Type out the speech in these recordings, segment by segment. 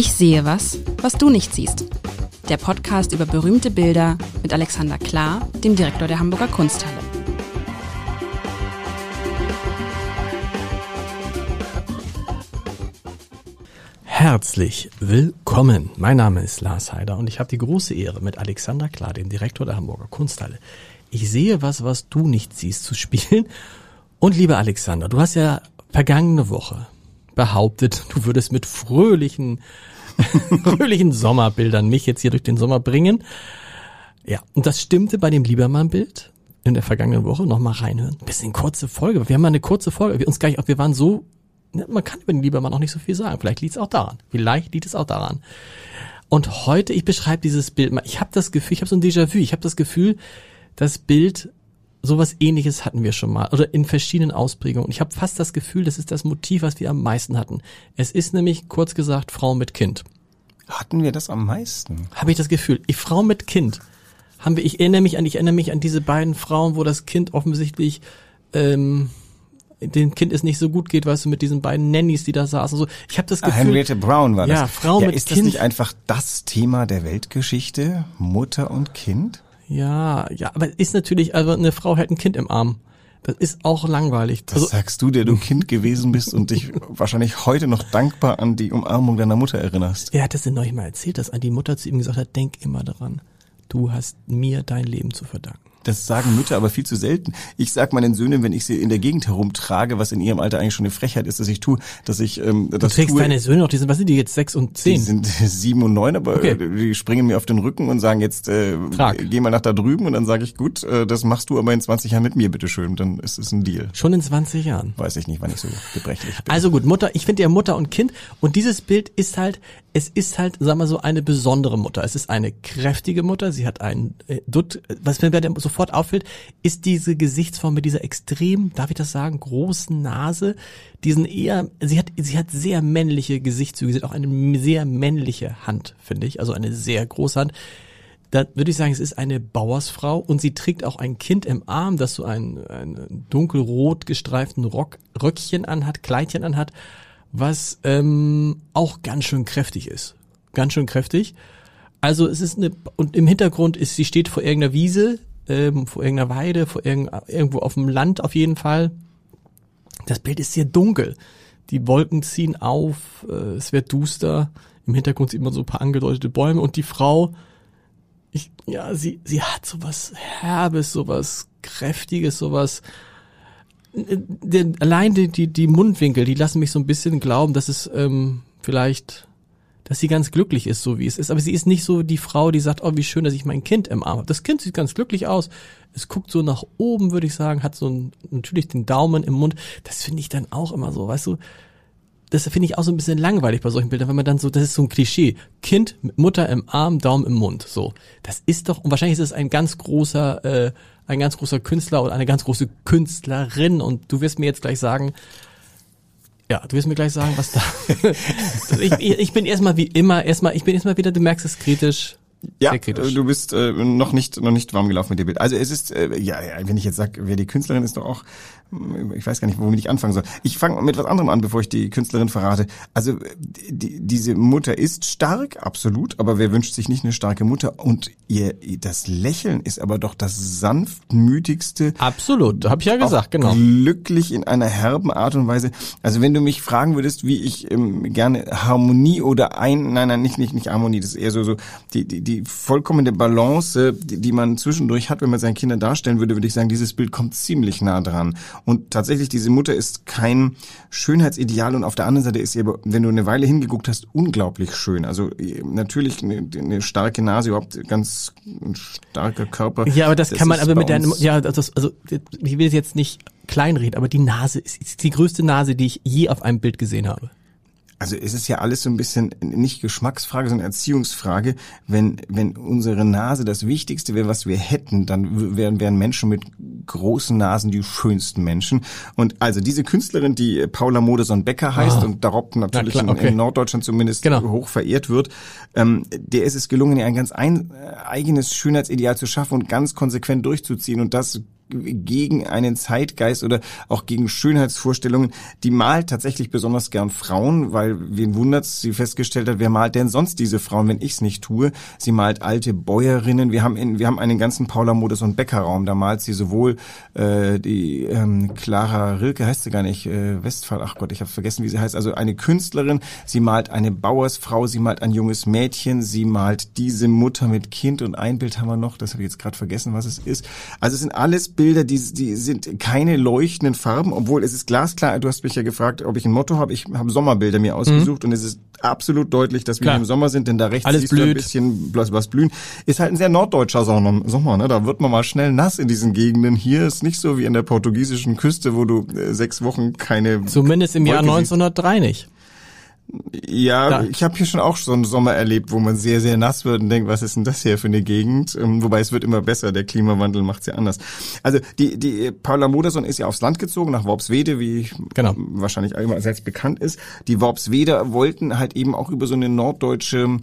Ich sehe was, was du nicht siehst. Der Podcast über berühmte Bilder mit Alexander Klar, dem Direktor der Hamburger Kunsthalle. Herzlich willkommen. Mein Name ist Lars Heider und ich habe die große Ehre, mit Alexander Klar, dem Direktor der Hamburger Kunsthalle, Ich sehe was, was du nicht siehst, zu spielen. Und lieber Alexander, du hast ja vergangene Woche behauptet, du würdest mit fröhlichen, fröhlichen Sommerbildern mich jetzt hier durch den Sommer bringen. Ja, und das stimmte bei dem Liebermann-Bild in der vergangenen Woche. Nochmal reinhören. Bisschen kurze Folge. Wir haben mal eine kurze Folge. Wir uns gar nicht, wir waren so, man kann über den Liebermann auch nicht so viel sagen. Vielleicht liegt es auch daran. Vielleicht liegt es auch daran. Und heute, ich beschreibe dieses Bild mal. Ich habe das Gefühl, ich habe so ein Déjà-vu. Ich habe das Gefühl, das Bild sowas ähnliches hatten wir schon mal oder in verschiedenen Ausprägungen. Ich habe fast das Gefühl, das ist das Motiv, was wir am meisten hatten. Es ist nämlich kurz gesagt Frau mit Kind. Hatten wir das am meisten? Habe ich das Gefühl. Ich Frau mit Kind. Haben wir, ich erinnere mich an, ich erinnere mich an diese beiden Frauen, wo das Kind offensichtlich ähm, dem Kind es nicht so gut geht, weißt du, mit diesen beiden Nannies, die da saßen. So, ich habe das ah, Gefühl. Ah, Henriette Brown war das. Ja, Frau ja, mit ist Kind. Ist das nicht einfach das Thema der Weltgeschichte, Mutter und Kind? Ja, ja, aber ist natürlich, also eine Frau hält ein Kind im Arm. Das ist auch langweilig. Das also, sagst du, der du Kind gewesen bist und dich wahrscheinlich heute noch dankbar an die Umarmung deiner Mutter erinnerst. Er hat das denn neulich mal erzählt, dass die Mutter zu ihm gesagt hat, denk immer daran, du hast mir dein Leben zu verdanken. Das sagen Mütter aber viel zu selten. Ich sag meinen Söhnen, wenn ich sie in der Gegend herumtrage, was in ihrem Alter eigentlich schon eine Frechheit ist, dass ich tue, dass ich ähm, das Du trägst tue. deine Söhne noch, die sind, was sind die jetzt, sechs und zehn? Die sind sieben und neun, aber okay. die springen mir auf den Rücken und sagen jetzt, äh, geh mal nach da drüben und dann sage ich, gut, äh, das machst du aber in 20 Jahren mit mir, bitteschön. Dann ist es ein Deal. Schon in 20 Jahren? Weiß ich nicht, wann ich so gebrechlich bin. Also gut, Mutter, ich finde ja Mutter und Kind und dieses Bild ist halt, es ist halt, sagen wir so, eine besondere Mutter. Es ist eine kräftige Mutter, sie hat einen äh, Dutt, was mir sofort auffällt, ist diese Gesichtsform mit dieser extrem, darf ich das sagen, großen Nase, diesen eher, sie hat, sie hat sehr männliche Gesichtszüge, sie hat auch eine sehr männliche Hand, finde ich, also eine sehr große Hand. Da würde ich sagen, es ist eine Bauersfrau und sie trägt auch ein Kind im Arm, das so ein, ein dunkelrot gestreiften Rock, Röckchen anhat, Kleidchen anhat, was ähm, auch ganz schön kräftig ist. Ganz schön kräftig. Also es ist eine, und im Hintergrund ist, sie steht vor irgendeiner Wiese, ähm, vor irgendeiner Weide, vor irgend, irgendwo auf dem Land auf jeden Fall. Das Bild ist sehr dunkel. Die Wolken ziehen auf, äh, es wird duster. Im Hintergrund sieht man so ein paar angedeutete Bäume und die Frau, ich, ja, sie, sie hat sowas Herbes, sowas Kräftiges, sowas, äh, der, allein die, die, die Mundwinkel, die lassen mich so ein bisschen glauben, dass es ähm, vielleicht dass sie ganz glücklich ist, so wie es ist. Aber sie ist nicht so die Frau, die sagt, oh, wie schön, dass ich mein Kind im Arm habe. Das Kind sieht ganz glücklich aus. Es guckt so nach oben, würde ich sagen, hat so ein, natürlich den Daumen im Mund. Das finde ich dann auch immer so, weißt du. Das finde ich auch so ein bisschen langweilig bei solchen Bildern, wenn man dann so, das ist so ein Klischee. Kind, Mutter im Arm, Daumen im Mund. So. Das ist doch, und wahrscheinlich ist es ein ganz großer, äh, ein ganz großer Künstler oder eine ganz große Künstlerin. Und du wirst mir jetzt gleich sagen, ja, du wirst mir gleich sagen, was da. ich, ich bin erstmal wie immer, erstmal, ich bin erstmal wieder, du merkst es kritisch. Ja, du bist äh, noch nicht noch nicht warm gelaufen mit dem Bild. Also es ist äh, ja, ja, wenn ich jetzt sag, wer die Künstlerin ist, doch auch ich weiß gar nicht, womit ich anfangen soll. Ich fange mit was anderem an, bevor ich die Künstlerin verrate. Also die, diese Mutter ist stark, absolut, aber wer wünscht sich nicht eine starke Mutter? Und ihr das Lächeln ist aber doch das sanftmütigste. Absolut, habe ich ja gesagt, genau. Glücklich in einer herben Art und Weise. Also wenn du mich fragen würdest, wie ich ähm, gerne Harmonie oder ein, nein, nein, nicht nicht nicht Harmonie, das ist eher so so die die, die vollkommene Balance, die, die man zwischendurch hat, wenn man seine Kinder darstellen würde, würde ich sagen, dieses Bild kommt ziemlich nah dran. Und tatsächlich, diese Mutter ist kein Schönheitsideal und auf der anderen Seite ist sie aber, wenn du eine Weile hingeguckt hast, unglaublich schön. Also natürlich eine, eine starke Nase, überhaupt ganz ein starker Körper. Ja, aber das, das kann man aber mit deinem, ja, das, also ich will jetzt nicht kleinreden, aber die Nase ist, ist die größte Nase, die ich je auf einem Bild gesehen habe also es ist ja alles so ein bisschen nicht Geschmacksfrage, sondern Erziehungsfrage. Wenn, wenn unsere Nase das Wichtigste wäre, was wir hätten, dann wären, wären Menschen mit großen Nasen die schönsten Menschen. Und also diese Künstlerin, die Paula Modersohn-Becker heißt oh. und darauf natürlich Na klar, okay. in, in, Norddeutschland zumindest genau. hoch verehrt wird, ähm, der ist es gelungen, ihr ein ganz ein, äh, eigenes Schönheitsideal zu schaffen und ganz konsequent durchzuziehen. Und das gegen einen Zeitgeist oder auch gegen Schönheitsvorstellungen. Die malt tatsächlich besonders gern Frauen, weil wen wundert's, sie festgestellt hat, wer malt denn sonst diese Frauen, wenn ich's nicht tue? Sie malt alte Bäuerinnen. Wir haben in, wir haben einen ganzen Paula Modus und Becker Raum. Da malt sie sowohl äh, die ähm, Clara Rilke heißt sie gar nicht äh, Westphal. Ach Gott, ich habe vergessen, wie sie heißt. Also eine Künstlerin. Sie malt eine Bauersfrau. Sie malt ein junges Mädchen. Sie malt diese Mutter mit Kind und ein Bild haben wir noch. Das habe ich jetzt gerade vergessen, was es ist. Also es sind alles Bilder, die, die sind keine leuchtenden Farben, obwohl es ist glasklar. Du hast mich ja gefragt, ob ich ein Motto habe. Ich habe Sommerbilder mir ausgesucht mhm. und es ist absolut deutlich, dass wir Klar. im Sommer sind, denn da rechts Alles siehst blüht. du ein bisschen was, was blühen. Ist halt ein sehr norddeutscher Sommer, ne? Da wird man mal schnell nass in diesen Gegenden. Hier ist nicht so wie in der portugiesischen Küste, wo du äh, sechs Wochen keine. Zumindest im Jahr 1903 siehst. nicht. Ja, da. ich habe hier schon auch so einen Sommer erlebt, wo man sehr, sehr nass wird und denkt, was ist denn das hier für eine Gegend? Ähm, wobei es wird immer besser, der Klimawandel macht's ja anders. Also die, die Paula Modersohn ist ja aufs Land gezogen, nach Worpswede, wie genau. wahrscheinlich allgemein selbst bekannt ist. Die Worpsweder wollten halt eben auch über so eine norddeutsche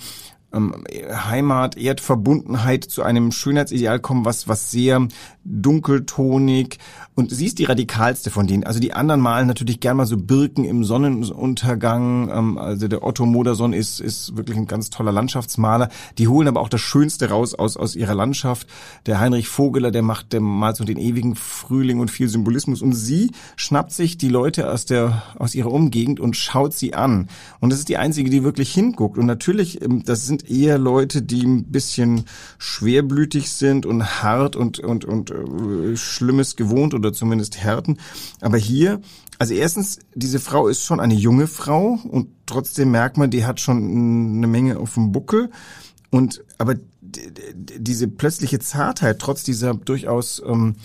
ähm, Heimat, Erdverbundenheit zu einem Schönheitsideal kommen, was, was sehr dunkeltonig und sie ist die radikalste von denen. Also die anderen malen natürlich gern mal so Birken im Sonnenuntergang. Ähm, also der Otto Moderson ist, ist wirklich ein ganz toller Landschaftsmaler. Die holen aber auch das Schönste raus aus, aus ihrer Landschaft. Der Heinrich Vogeler, der macht, der malt so den ewigen Frühling und viel Symbolismus. Und sie schnappt sich die Leute aus der, aus ihrer Umgegend und schaut sie an. Und das ist die einzige, die wirklich hinguckt. Und natürlich, ähm, das sind eher Leute, die ein bisschen schwerblütig sind und hart und, und, und äh, Schlimmes gewohnt oder zumindest Härten. Aber hier, also erstens, diese Frau ist schon eine junge Frau und trotzdem merkt man, die hat schon eine Menge auf dem Buckel. Und aber diese plötzliche Zartheit, trotz dieser durchaus ähm,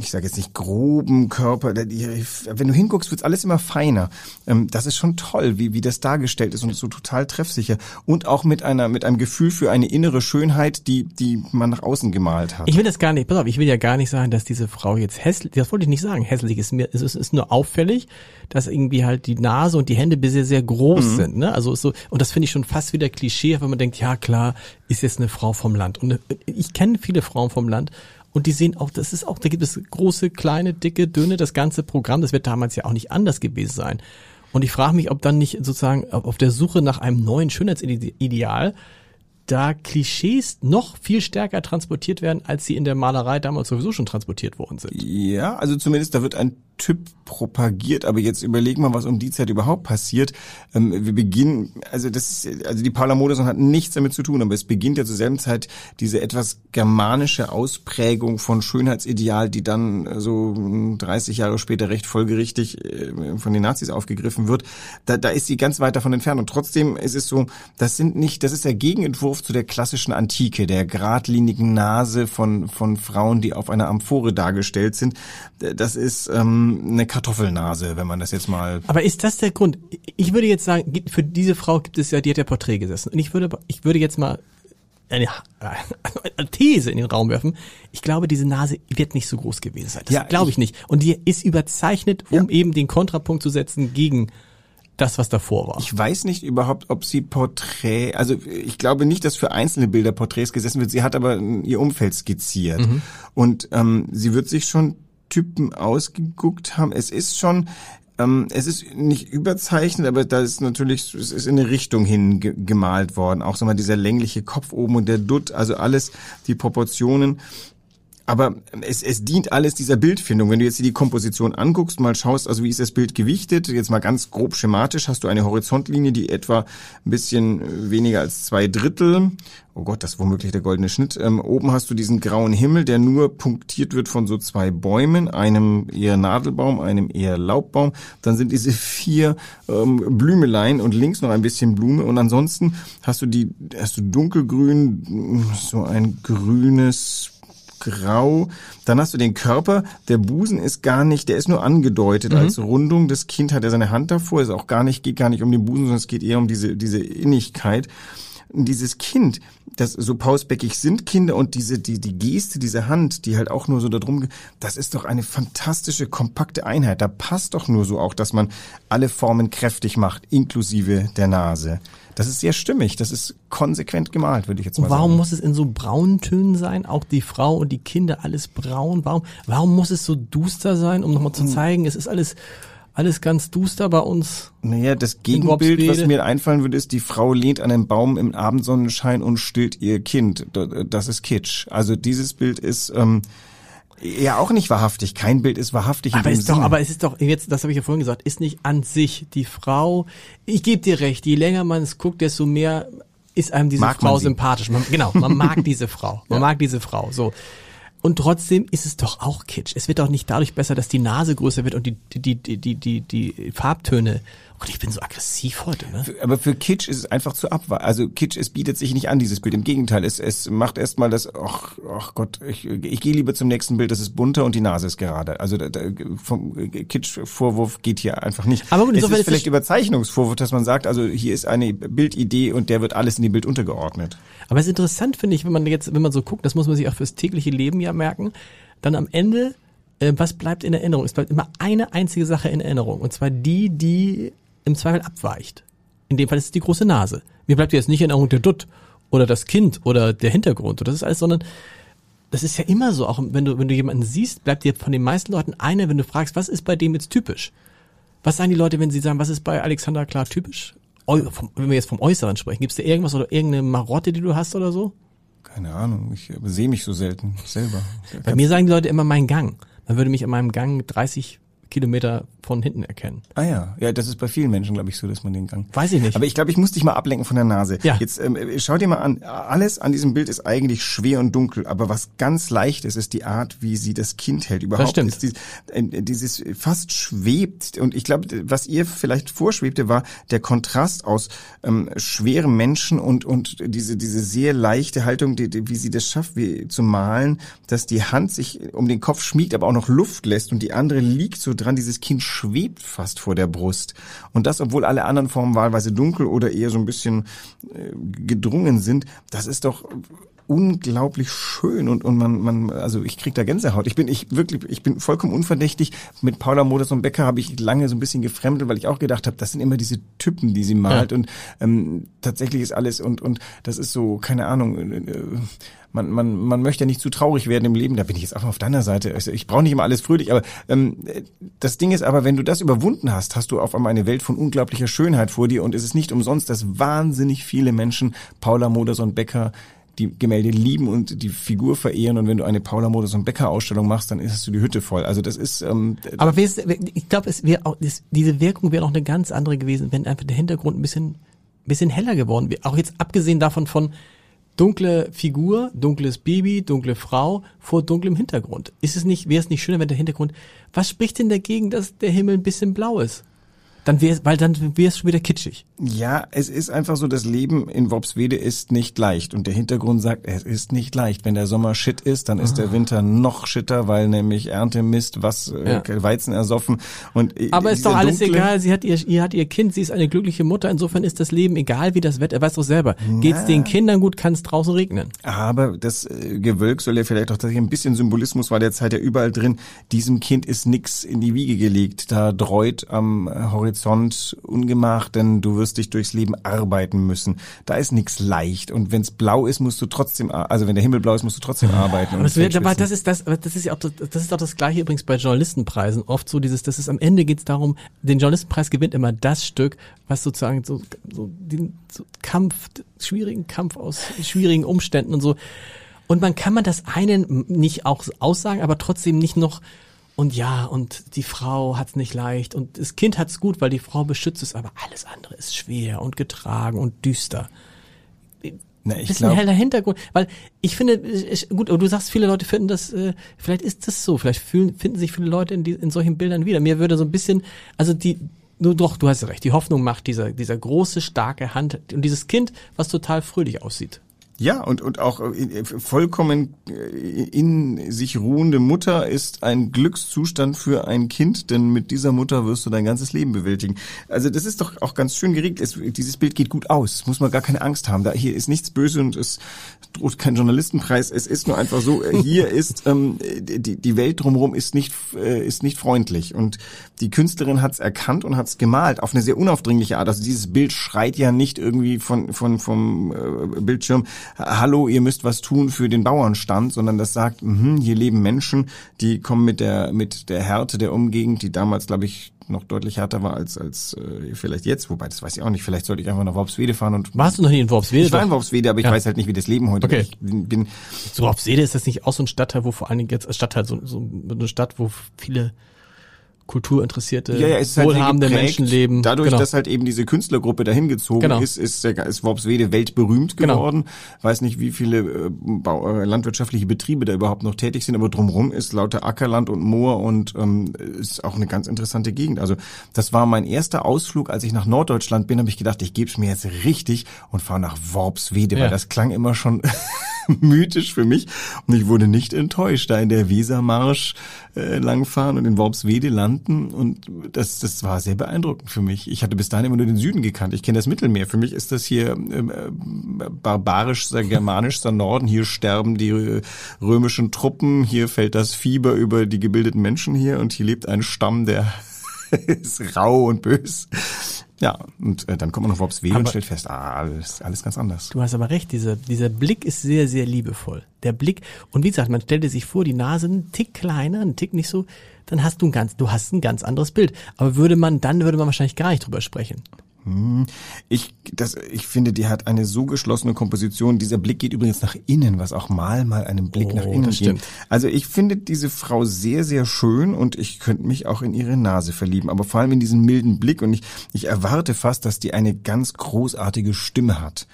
ich sage jetzt nicht groben Körper, wenn du hinguckst, wird's alles immer feiner. Ähm, das ist schon toll, wie, wie das dargestellt ist und so total treffsicher. Und auch mit einer, mit einem Gefühl für eine innere Schönheit, die, die man nach außen gemalt hat. Ich will das gar nicht, pass auf, ich will ja gar nicht sagen, dass diese Frau jetzt hässlich, das wollte ich nicht sagen, hässlich ist mir, es ist, ist nur auffällig, dass irgendwie halt die Nase und die Hände sehr, sehr groß mhm. sind, ne? Also ist so, und das finde ich schon fast wieder Klischee, wenn man denkt, ja klar, ist jetzt eine Frau vom Land. Und äh, ich kenne viele Frauen vom Land und die sehen auch, das ist auch, da gibt es große, kleine, dicke, dünne, das ganze Programm. Das wird damals ja auch nicht anders gewesen sein. Und ich frage mich, ob dann nicht sozusagen auf der Suche nach einem neuen Schönheitsideal da Klischees noch viel stärker transportiert werden, als sie in der Malerei damals sowieso schon transportiert worden sind. Ja, also zumindest da wird ein Typ propagiert, aber jetzt überleg mal, was um die Zeit überhaupt passiert. Ähm, wir beginnen, also das ist, also die Paula Modersohn hat nichts damit zu tun, aber es beginnt ja zur selben Zeit diese etwas germanische Ausprägung von Schönheitsideal, die dann äh, so 30 Jahre später recht folgerichtig äh, von den Nazis aufgegriffen wird. Da, da ist sie ganz weit davon entfernt und trotzdem ist es so, das sind nicht, das ist der Gegenentwurf zu der klassischen Antike, der geradlinigen Nase von von Frauen, die auf einer Amphore dargestellt sind. Das ist ähm, eine Kartoffelnase, wenn man das jetzt mal. Aber ist das der Grund? Ich würde jetzt sagen, für diese Frau gibt es ja, die hat ja Porträt gesessen. Und ich würde, ich würde jetzt mal eine, eine These in den Raum werfen. Ich glaube, diese Nase wird nicht so groß gewesen sein. Das ja, glaube ich, ich, nicht. Und die ist überzeichnet, um ja. eben den Kontrapunkt zu setzen gegen das, was davor war. Ich weiß nicht überhaupt, ob sie Porträt, also ich glaube nicht, dass für einzelne Bilder Porträts gesessen wird. Sie hat aber ihr Umfeld skizziert. Mhm. Und ähm, sie wird sich schon Typen ausgeguckt haben. Es ist schon, ähm, es ist nicht überzeichnet, aber da ist natürlich, es ist in eine Richtung hin ge gemalt worden. Auch so mal dieser längliche Kopf oben und der Dutt, also alles, die Proportionen. Aber es, es dient alles dieser Bildfindung. Wenn du jetzt die Komposition anguckst, mal schaust, also wie ist das Bild gewichtet, jetzt mal ganz grob schematisch, hast du eine Horizontlinie, die etwa ein bisschen weniger als zwei Drittel, oh Gott, das ist womöglich der goldene Schnitt, ähm, oben hast du diesen grauen Himmel, der nur punktiert wird von so zwei Bäumen, einem eher Nadelbaum, einem eher Laubbaum. Dann sind diese vier ähm, Blümeleien und links noch ein bisschen Blume und ansonsten hast du die, hast du dunkelgrün, so ein grünes grau. Dann hast du den Körper. Der Busen ist gar nicht, der ist nur angedeutet mhm. als Rundung. Das Kind hat ja seine Hand davor, ist auch gar nicht, geht gar nicht um den Busen, sondern es geht eher um diese, diese Innigkeit. dieses Kind, das so pausbäckig sind Kinder und diese, die, die Geste, diese Hand, die halt auch nur so da drum, das ist doch eine fantastische, kompakte Einheit. Da passt doch nur so auch, dass man alle Formen kräftig macht, inklusive der Nase. Das ist sehr stimmig, das ist konsequent gemalt, würde ich jetzt mal Und warum sagen. muss es in so braunen Tönen sein? Auch die Frau und die Kinder, alles braun. Warum, warum muss es so duster sein, um nochmal zu Hm. zeigen, es ist alles, alles ganz duster bei uns? Naja, das Gegenbild, was mir einfallen würde, ist, die Frau lehnt an einem Baum im Abendsonnenschein und stillt ihr Kind. Das ist Kitsch. Also dieses Bild ist ähm, ja auch nicht wahrhaftig. Kein Bild ist wahrhaftig Aber ist doch, aber es ist doch, jetzt, das habe ich ja vorhin gesagt, ist nicht an sich die Frau, ich gebe dir recht, je länger man es guckt, desto mehr ist einem diese Mag Frau sympathisch. Man, genau, man mag diese Frau. Man mag diese Frau, so. Und trotzdem ist es doch auch Kitsch. Es wird doch nicht dadurch besser, dass die Nase größer wird und die, die, die, die, die, die Farbtöne. Oh Gott, ich bin so aggressiv heute, ne? aber für Kitsch ist es einfach zu abweichen. Also Kitsch, es bietet sich nicht an, dieses Bild. Im Gegenteil, es, es macht erstmal das, ach, ach Gott, ich, ich gehe lieber zum nächsten Bild, das ist bunter und die Nase ist gerade. Also da, da, vom Kitsch-Vorwurf geht hier einfach nicht. Aber gut, es ist vielleicht Überzeichnungsvorwurf, dass man sagt, also hier ist eine Bildidee und der wird alles in die Bild untergeordnet. Aber es ist interessant, finde ich, wenn man jetzt, wenn man so guckt, das muss man sich auch fürs tägliche Leben ja merken, dann am Ende, äh, was bleibt in Erinnerung? Es bleibt immer eine einzige Sache in Erinnerung. Und zwar die, die im Zweifel abweicht. In dem Fall ist es die große Nase. Mir bleibt jetzt nicht in Erinnerung der Dutt oder das Kind oder der Hintergrund oder das ist alles, sondern das ist ja immer so, auch wenn du, wenn du jemanden siehst, bleibt dir von den meisten Leuten eine, wenn du fragst, was ist bei dem jetzt typisch? Was sagen die Leute, wenn sie sagen, was ist bei Alexander Klar typisch? Wenn wir jetzt vom Äußeren sprechen, gibt es da irgendwas oder irgendeine Marotte, die du hast oder so? Keine Ahnung, ich sehe mich so selten selber. Bei mir sagen die Leute immer mein Gang. Man würde mich an meinem Gang 30 Kilometer von hinten erkennen. Ah ja, ja, das ist bei vielen Menschen, glaube ich, so, dass man den Gang. Weiß ich nicht. Aber ich glaube, ich muss dich mal ablenken von der Nase. Ja. Jetzt ähm, schau dir mal an, alles an diesem Bild ist eigentlich schwer und dunkel, aber was ganz leicht ist, ist die Art, wie sie das Kind hält. Überhaupt stimmt. ist dies, äh, dieses fast schwebt und ich glaube, was ihr vielleicht vorschwebte, war der Kontrast aus ähm, schwerem Menschen und und diese diese sehr leichte Haltung, die, die, wie sie das schafft, wie zu malen, dass die Hand sich um den Kopf schmiegt, aber auch noch Luft lässt und die andere liegt so dran. Dieses Kind schwebt fast vor der Brust und das, obwohl alle anderen Formen wahlweise dunkel oder eher so ein bisschen äh, gedrungen sind. Das ist doch unglaublich schön und und man man also ich krieg da Gänsehaut. Ich bin ich wirklich ich bin vollkommen unverdächtig. Mit Paula Moders und Becker habe ich lange so ein bisschen gefremdelt, weil ich auch gedacht habe, das sind immer diese Typen, die sie malt und ähm, tatsächlich ist alles und und das ist so keine Ahnung. Äh, äh, man, man, man möchte ja nicht zu traurig werden im Leben, da bin ich jetzt einfach auf deiner Seite. Also ich brauche nicht immer alles fröhlich, aber ähm, das Ding ist aber, wenn du das überwunden hast, hast du auf einmal eine Welt von unglaublicher Schönheit vor dir und es ist nicht umsonst, dass wahnsinnig viele Menschen Paula Modersohn Becker die Gemälde lieben und die Figur verehren und wenn du eine Paula Modersohn Becker Ausstellung machst, dann hast du die Hütte voll. Also das ist ähm, Aber ich glaube, es wäre auch es, diese Wirkung wäre auch eine ganz andere gewesen, wenn einfach der Hintergrund ein bisschen bisschen heller geworden wäre. Auch jetzt abgesehen davon von dunkle Figur, dunkles Baby, dunkle Frau vor dunklem Hintergrund. Ist es nicht, wäre es nicht schöner, wenn der Hintergrund, was spricht denn dagegen, dass der Himmel ein bisschen blau ist? Dann wäre weil dann wäre es schon wieder kitschig. Ja, es ist einfach so, das Leben in Worpswede ist nicht leicht. Und der Hintergrund sagt, es ist nicht leicht. Wenn der Sommer shit ist, dann ist der Winter noch shitter, weil nämlich Ernte Mist, was äh, Ja. Weizen ersoffen. Und äh, Aber ist doch alles dunkle- egal. Sie hat ihr, ihr hat ihr Kind, sie ist eine glückliche Mutter. Insofern ist das Leben egal, wie das Wetter. Er weiß doch selber. Geht's den Kindern gut, kann es draußen regnen. Aber das äh, Gewölk soll ja vielleicht auch tatsächlich ein bisschen Symbolismus war derzeit ja überall drin. Diesem Kind ist nix in die Wiege gelegt. Da dreut am äh, Horizont Ungemach, denn du wirst dich durchs Leben arbeiten müssen. Da ist nix leicht. Und wenn's blau ist, musst du trotzdem, also wenn der Himmel blau ist, musst du trotzdem arbeiten. Das, wird, aber das ist das, das ist ja auch das, das ist auch das gleiche übrigens bei Journalistenpreisen. Oft so dieses, das ist am Ende geht's darum, den Journalistenpreis gewinnt immer das Stück, was sozusagen so, so den so Kampf, schwierigen Kampf aus schwierigen Umständen und so. Und man kann man das einen nicht auch aussagen, aber trotzdem nicht noch und ja, und die Frau hat's nicht leicht. Und das Kind hat's gut, weil die Frau beschützt es, aber alles andere ist schwer und getragen und düster. Na, ich bisschen glaub, heller Hintergrund, weil ich finde, ich, gut, aber du sagst, viele Leute finden das, äh, vielleicht ist das so, vielleicht fühlen, finden sich viele Leute in, die, in solchen Bildern wieder. Mir würde so ein bisschen, also die, nur doch, du hast recht, die Hoffnung macht dieser, dieser große, starke Hand. Und dieses Kind, was total fröhlich aussieht. Ja, und, und auch äh, vollkommen äh, in sich ruhende Mutter ist ein Glückszustand für ein Kind, denn mit dieser Mutter wirst du dein ganzes Leben bewältigen. Also das ist doch auch ganz schön geregelt. Es, dieses Bild geht gut aus, muss man gar keine Angst haben. Da hier ist nichts böse und es droht kein Journalistenpreis. Es ist nur einfach so, äh, hier ist ähm, die, die Welt drumherum ist nicht, äh, ist nicht freundlich. Und die Künstlerin hat es erkannt und hat es gemalt auf eine sehr unaufdringliche Art. Also dieses Bild schreit ja nicht irgendwie von, von vom äh, Bildschirm hallo, ihr müsst was tun für den Bauernstand, sondern das sagt, mh, hier leben Menschen, die kommen mit der mit der Härte der Umgegend, die damals, glaube ich, noch deutlich härter war als als äh, vielleicht jetzt, wobei das weiß ich auch nicht. Vielleicht sollte ich einfach nach Worpswede fahren und warst du noch nie in Worpswede? Ich war in Worpswede, aber ich ja. weiß halt nicht, wie das Leben heute okay. Ich bin, bin so Worpswede ist das nicht auch so ein Stadtteil, wo vor allen Dingen jetzt Stadtteil so, so eine Stadt, wo viele kulturinteressierte, ja, ja, es ist wohlhabende halt Menschen leben. Dadurch, genau. dass halt eben diese Künstlergruppe dahin gezogen genau. ist, ist, ist Worpswede weltberühmt genau. geworden. Genau. Weiß nicht, wie viele äh, äh, landwirtschaftliche Betriebe da überhaupt noch tätig sind, aber drumherum ist lauter Ackerland und Moor und ähm, ist auch eine ganz interessante Gegend. Also das war mein erster Ausflug, als ich nach Norddeutschland bin, habe ich gedacht, ich gebe es mir jetzt richtig und fahre nach Worpswede, ja. weil das klang immer schon mythisch für mich. Und ich wurde nicht enttäuscht, da in der Wesermarsch äh, langfahren und in Worpswede landen. Und das, das war sehr beeindruckend für mich. Ich hatte bis dahin immer nur den Süden gekannt. Ich kenne das Mittelmeer. Für mich ist das hier ähm, äh, barbarischster, germanischster Norden. Hier sterben die äh, römischen Truppen. Hier fällt das Fieber über die gebildeten Menschen hier. Und hier lebt ein Stamm, der ist rau und bös. Ja, und äh, dann kommt man auf Worpswede und stellt fest, ah, alles, alles ganz anders. Du hast aber recht, dieser, dieser Blick ist sehr, sehr liebevoll. Der Blick, und wie gesagt, man stellte sich vor, die Nase ein Tick kleiner, ein Tick nicht so, dann hast du ein ganz, du hast ein ganz anderes Bild. Aber würde man, dann würde man wahrscheinlich gar nicht drüber sprechen. Hm. Ich, das, ich finde, die hat eine so geschlossene Komposition. Dieser Blick geht übrigens nach innen, was auch mal mal einen Blick oh, nach innen geht. Also ich finde diese Frau sehr, sehr schön und ich könnte mich auch in ihre Nase verlieben. Aber vor allem in diesen milden Blick und ich, ich erwarte fast, dass die eine ganz großartige Stimme hat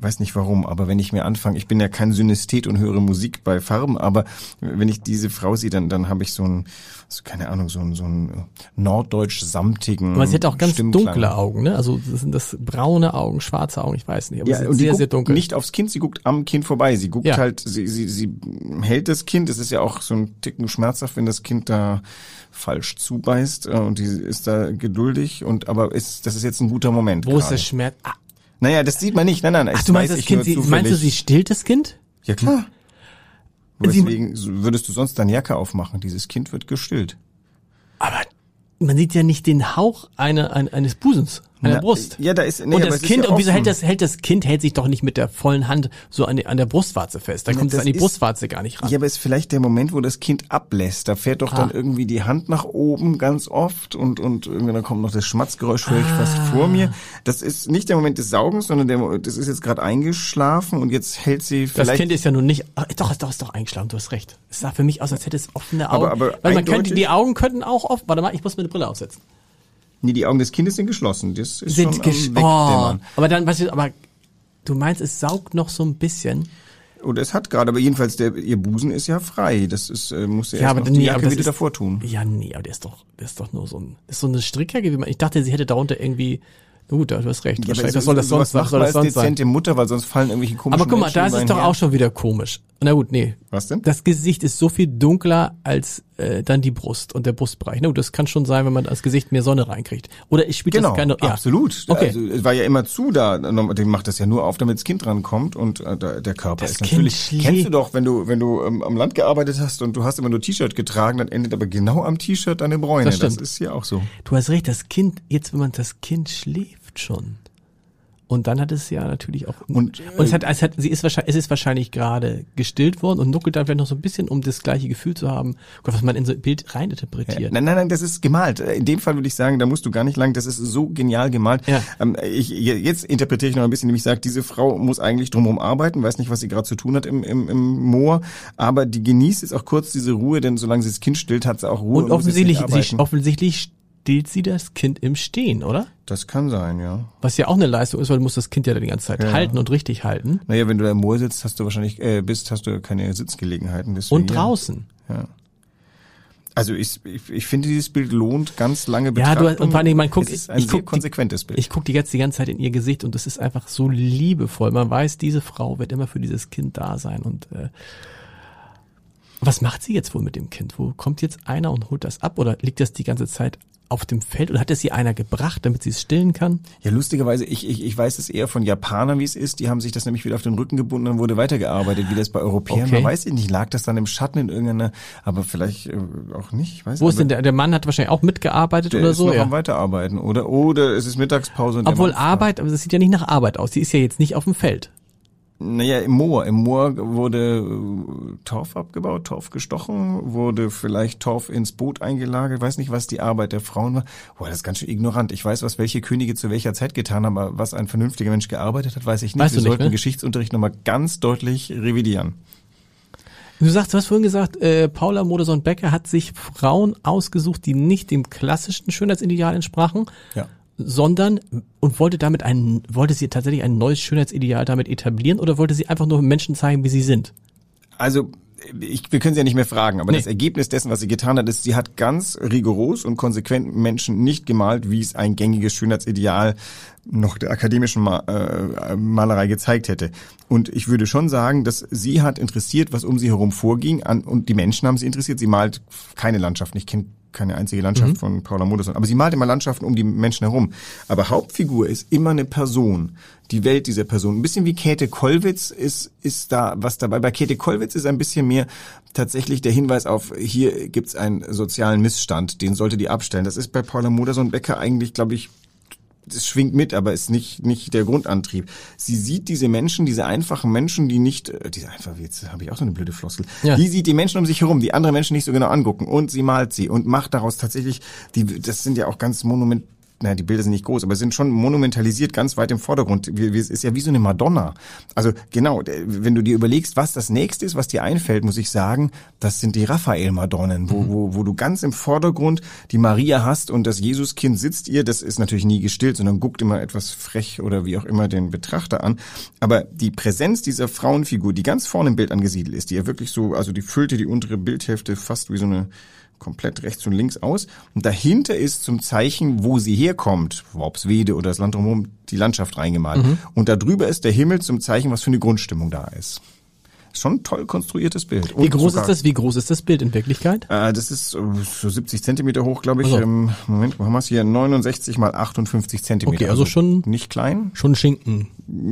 weiß nicht warum, aber wenn ich mir anfange, ich bin ja kein Synesthet und höre Musik bei Farben, aber wenn ich diese Frau sehe, dann, dann habe ich so ein, so, keine Ahnung, so ein, so ein norddeutsch-samtigen. Aber sie hat auch ganz Stimmklang. dunkle Augen, ne? Also das sind das braune Augen, schwarze Augen, ich weiß nicht, aber ja, sie sind sehr, sehr dunkel. Nicht aufs Kind, sie guckt am Kind vorbei. Sie guckt ja. halt, sie, sie, sie hält das Kind. Es ist ja auch so ein Ticken schmerzhaft, wenn das Kind da falsch zubeißt äh, und die ist da geduldig und aber ist, das ist jetzt ein guter Moment. Wo gerade. ist der Schmerz? Naja, das sieht man nicht. Nein, nein. Ach, du meinst das Kind, sie, meinst du, sie stillt das Kind? Ja, klar. Deswegen würdest du sonst deine Jacke aufmachen. Dieses Kind wird gestillt. Aber man sieht ja nicht den Hauch einer, eines Busens an der Brust. Ja, da ist nee, und das Kind ja und wieso hält das hält das Kind hält sich doch nicht mit der vollen Hand so an, die, an der Brustwarze fest. Da ja, kommt es an die ist, Brustwarze gar nicht ran. Ja, aber ist vielleicht der Moment, wo das Kind ablässt. Da fährt doch ah. dann irgendwie die Hand nach oben ganz oft und und irgendwann kommt noch das Schmatzgeräusch höre ich ah. fast vor mir. Das ist nicht der Moment des Saugens, sondern der das ist jetzt gerade eingeschlafen und jetzt hält sie vielleicht Das Kind ist ja nun nicht doch doch ist doch eingeschlafen, du hast recht. Es sah für mich aus, als hätte es offene Augen. Aber, aber Weil man könnte die Augen könnten auch offen. Warte mal, ich muss mir eine Brille aufsetzen. Nee, die Augen des Kindes sind geschlossen. Das ist sind schon am oh, Aber dann, weißt du, aber du meinst, es saugt noch so ein bisschen. Oder es hat gerade, aber jedenfalls der ihr Busen ist ja frei. Das ist äh, muss ja, ja erst aber, noch die Jacke wieder ist, davor tun. Ja, nee, aber der ist doch, der ist doch nur so ein, ist so eine Strickjacke. Ich dachte, sie hätte darunter irgendwie Gut, du hast recht. Ja, was soll das sonst, was soll das sonst dezente sein? Mutter, weil sonst fallen irgendwelche komischen Aber guck mal, da ist es doch auch schon wieder komisch. Na gut, nee. Was denn? Das Gesicht ist so viel dunkler als äh, dann die Brust und der Brustbereich. Na gut, das kann schon sein, wenn man das Gesicht mehr Sonne reinkriegt. Oder ich spielt genau, das keine ja. absolut. Okay. Also, es war ja immer zu da. Den macht das ja nur auf, damit das Kind rankommt und äh, der Körper das ist natürlich. Kind kennst du doch, wenn du wenn du ähm, am Land gearbeitet hast und du hast immer nur T-Shirt getragen, dann endet aber genau am T-Shirt deine Bräune. Das, das ist hier auch so. Du hast recht. Das Kind jetzt, wenn man das Kind schläft schon und dann hat es ja natürlich auch und, und es hat, es hat sie ist wahrscheinlich es ist wahrscheinlich gerade gestillt worden und nuckelt dann vielleicht noch so ein bisschen, um das gleiche Gefühl zu haben, Gott, was man in so ein Bild reininterpretiert. Ja, nein, nein, nein, das ist gemalt. In dem Fall würde ich sagen, da musst du gar nicht lang. Das ist so genial gemalt. Ja. Ähm, ich, jetzt interpretiere ich noch ein bisschen, nämlich sagt, diese Frau muss eigentlich drumherum arbeiten, weiß nicht, was sie gerade zu tun hat im, im, im Moor, aber die genießt jetzt auch kurz diese Ruhe, denn solange sie das Kind stillt, hat sie auch Ruhe. Und, und offensichtlich, sie, offensichtlich stillt sie das Kind im Stehen, oder? Das kann sein, ja. Was ja auch eine Leistung ist, weil du musst das Kind ja die ganze Zeit ja. halten und richtig halten. Naja, wenn du da im Moor sitzt, hast du wahrscheinlich, äh, bist, hast du keine Sitzgelegenheiten. Deswegen, und draußen. Ja. Also ich, ich, ich finde, dieses Bild lohnt ganz lange Ja, Betrachtung. du, und vor allem, man guckt, es ist ein ich guck, konsequentes Bild. Ich gucke die jetzt die ganze Zeit in ihr Gesicht und das ist einfach so liebevoll. Man weiß, diese Frau wird immer für dieses Kind da sein und äh, was macht sie jetzt wohl mit dem Kind? Wo kommt jetzt einer und holt das ab oder liegt das die ganze Zeit auf dem Feld oder hat es sie einer gebracht, damit sie es stillen kann? Ja, lustigerweise, ich, ich, ich weiß es eher von Japanern, wie es ist. Die haben sich das nämlich wieder auf den Rücken gebunden und wurde weitergearbeitet, wie das bei Europäern Okay. war. Weiß ich nicht, lag das dann im Schatten in irgendeiner, aber vielleicht äh, auch nicht, ich weiß Wo ist denn der, der Mann hat wahrscheinlich auch mitgearbeitet der oder ist so, noch ja. am Weiterarbeiten, oder? Oder es ist Mittagspause und Obwohl. Arbeit, aber das sieht ja nicht nach Arbeit aus. Die ist ja jetzt nicht auf dem Feld. Naja, im Moor. Im Moor wurde äh, Torf abgebaut, Torf gestochen, wurde vielleicht Torf ins Boot eingelagert. Weiß nicht, was die Arbeit der Frauen war. Boah, das ist ganz schön ignorant. Ich weiß, was welche Könige zu welcher Zeit getan haben, aber was ein vernünftiger Mensch gearbeitet hat, weiß ich nicht. Weißt Wir nicht, sollten ne? Geschichtsunterricht nochmal ganz deutlich revidieren. Du sagst, du hast vorhin gesagt, äh, Paula Modersohn-Becker hat sich Frauen ausgesucht, die nicht dem klassischen Schönheitsideal entsprachen, Ja. Sondern und wollte damit ein, wollte sie tatsächlich ein neues Schönheitsideal damit etablieren oder wollte sie einfach nur Menschen zeigen, wie sie sind? Also ich, wir können sie ja nicht mehr fragen, aber Nee. das Ergebnis dessen, was sie getan hat, ist, sie hat ganz rigoros und konsequent Menschen nicht gemalt, wie es ein gängiges Schönheitsideal noch der akademischen Ma äh, Malerei gezeigt hätte. Und ich würde schon sagen, dass sie hat interessiert, was um sie herum vorging, an, und die Menschen haben sie interessiert. Sie malt keine Landschaften. Ich kenne keine einzige Landschaft von Paula Modersohn. Aber sie malt immer Landschaften um die Menschen herum. Aber Hauptfigur ist immer eine Person. Die Welt dieser Person. Ein bisschen wie Käthe Kollwitz ist, ist da was dabei. Bei Käthe Kollwitz ist ein bisschen mehr tatsächlich der Hinweis auf, hier gibt's einen sozialen Missstand, den sollte die abstellen. Das ist bei Paula Modersohn-Becker eigentlich, glaube ich, das schwingt mit, aber ist nicht nicht der Grundantrieb. Sie sieht diese Menschen, diese einfachen Menschen, die nicht, äh, diese einfach jetzt habe ich auch so eine blöde Floskel. Ja. Die sieht die Menschen um sich herum, die andere Menschen nicht so genau angucken und sie malt sie und macht daraus tatsächlich die das sind ja auch ganz monument naja, die Bilder sind nicht groß, aber sind schon monumentalisiert ganz weit im Vordergrund. Es ist ja wie so eine Madonna. Also genau, wenn du dir überlegst, was das nächste ist, was dir einfällt, muss ich sagen, das sind die Raphael-Madonnen, wo, wo, wo du ganz im Vordergrund die Maria hast und das Jesuskind sitzt ihr. Das ist natürlich nie gestillt, sondern guckt immer etwas frech oder wie auch immer den Betrachter an. Aber die Präsenz dieser Frauenfigur, die ganz vorne im Bild angesiedelt ist, die ja wirklich so, also die füllte die untere Bildhälfte fast wie so eine komplett rechts und links aus. Und dahinter ist zum Zeichen, wo sie herkommt, Worpswede oder das Land drumherum, die Landschaft reingemalt. Und da drüber ist der Himmel zum Zeichen, was für eine Grundstimmung da ist. Schon ein toll konstruiertes Bild. Wie Und groß sogar- ist das? Wie groß ist das Bild in Wirklichkeit? Äh, das ist äh, so 70 Zentimeter hoch, glaube ich. Also. Ähm, Moment, wo haben wir es hier? 69 mal 58 Zentimeter. Okay, also schon- nicht klein. Schon Schinken.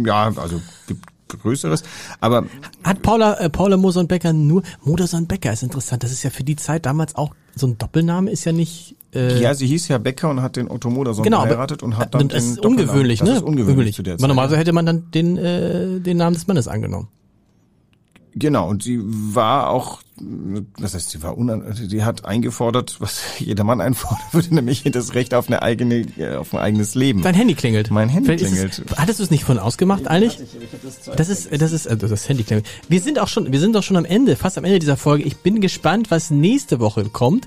Ja, also gibt Größeres. Aber Hat Paula, äh, Paula Modersohn-Becker nur, Modersohn-Becker ist interessant. Das ist ja für die Zeit damals auch, so ein Doppelname ist ja nicht, äh, ja, sie hieß ja Becker und hat den Otto Modersohn genau, geheiratet und hat dann das den ist ungewöhnlich, das ne? ist ungewöhnlich zu der Weil Zeit. normalerweise hätte man dann den, äh, den Namen des Mannes angenommen. Genau, und sie war auch, was heißt, sie war unan, sie hat eingefordert, was jeder Mann einfordern würde, nämlich das Recht auf eine eigene, äh, auf ein eigenes Leben. Dein Handy klingelt. Mein Handy Vielleicht klingelt. Es, hattest du es nicht von ausgemacht eigentlich? Das ist, das ist, also das Handy klingelt. Wir sind auch schon, wir sind doch schon am Ende, fast am Ende dieser Folge. Ich bin gespannt, was nächste Woche kommt.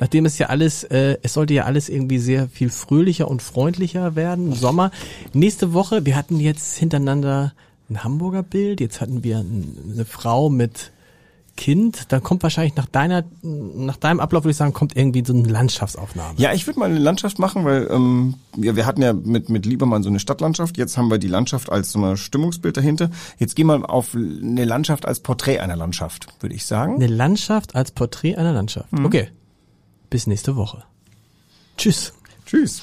Nachdem es ja alles, äh, es sollte ja alles irgendwie sehr viel fröhlicher und freundlicher werden im Sommer. Nächste Woche, wir hatten jetzt hintereinander ein Hamburger Bild, jetzt hatten wir eine Frau mit Kind, dann kommt wahrscheinlich nach deiner, nach deinem Ablauf würde ich sagen, kommt irgendwie so eine Landschaftsaufnahme. Ja, ich würde mal eine Landschaft machen, weil ähm, ja, wir hatten ja mit, mit Liebermann so eine Stadtlandschaft. Jetzt haben wir die Landschaft als so ein Stimmungsbild dahinter. Jetzt gehen wir auf eine Landschaft als Porträt einer Landschaft, würde ich sagen. Eine Landschaft als Porträt einer Landschaft. Okay. Bis nächste Woche. Tschüss. Tschüss.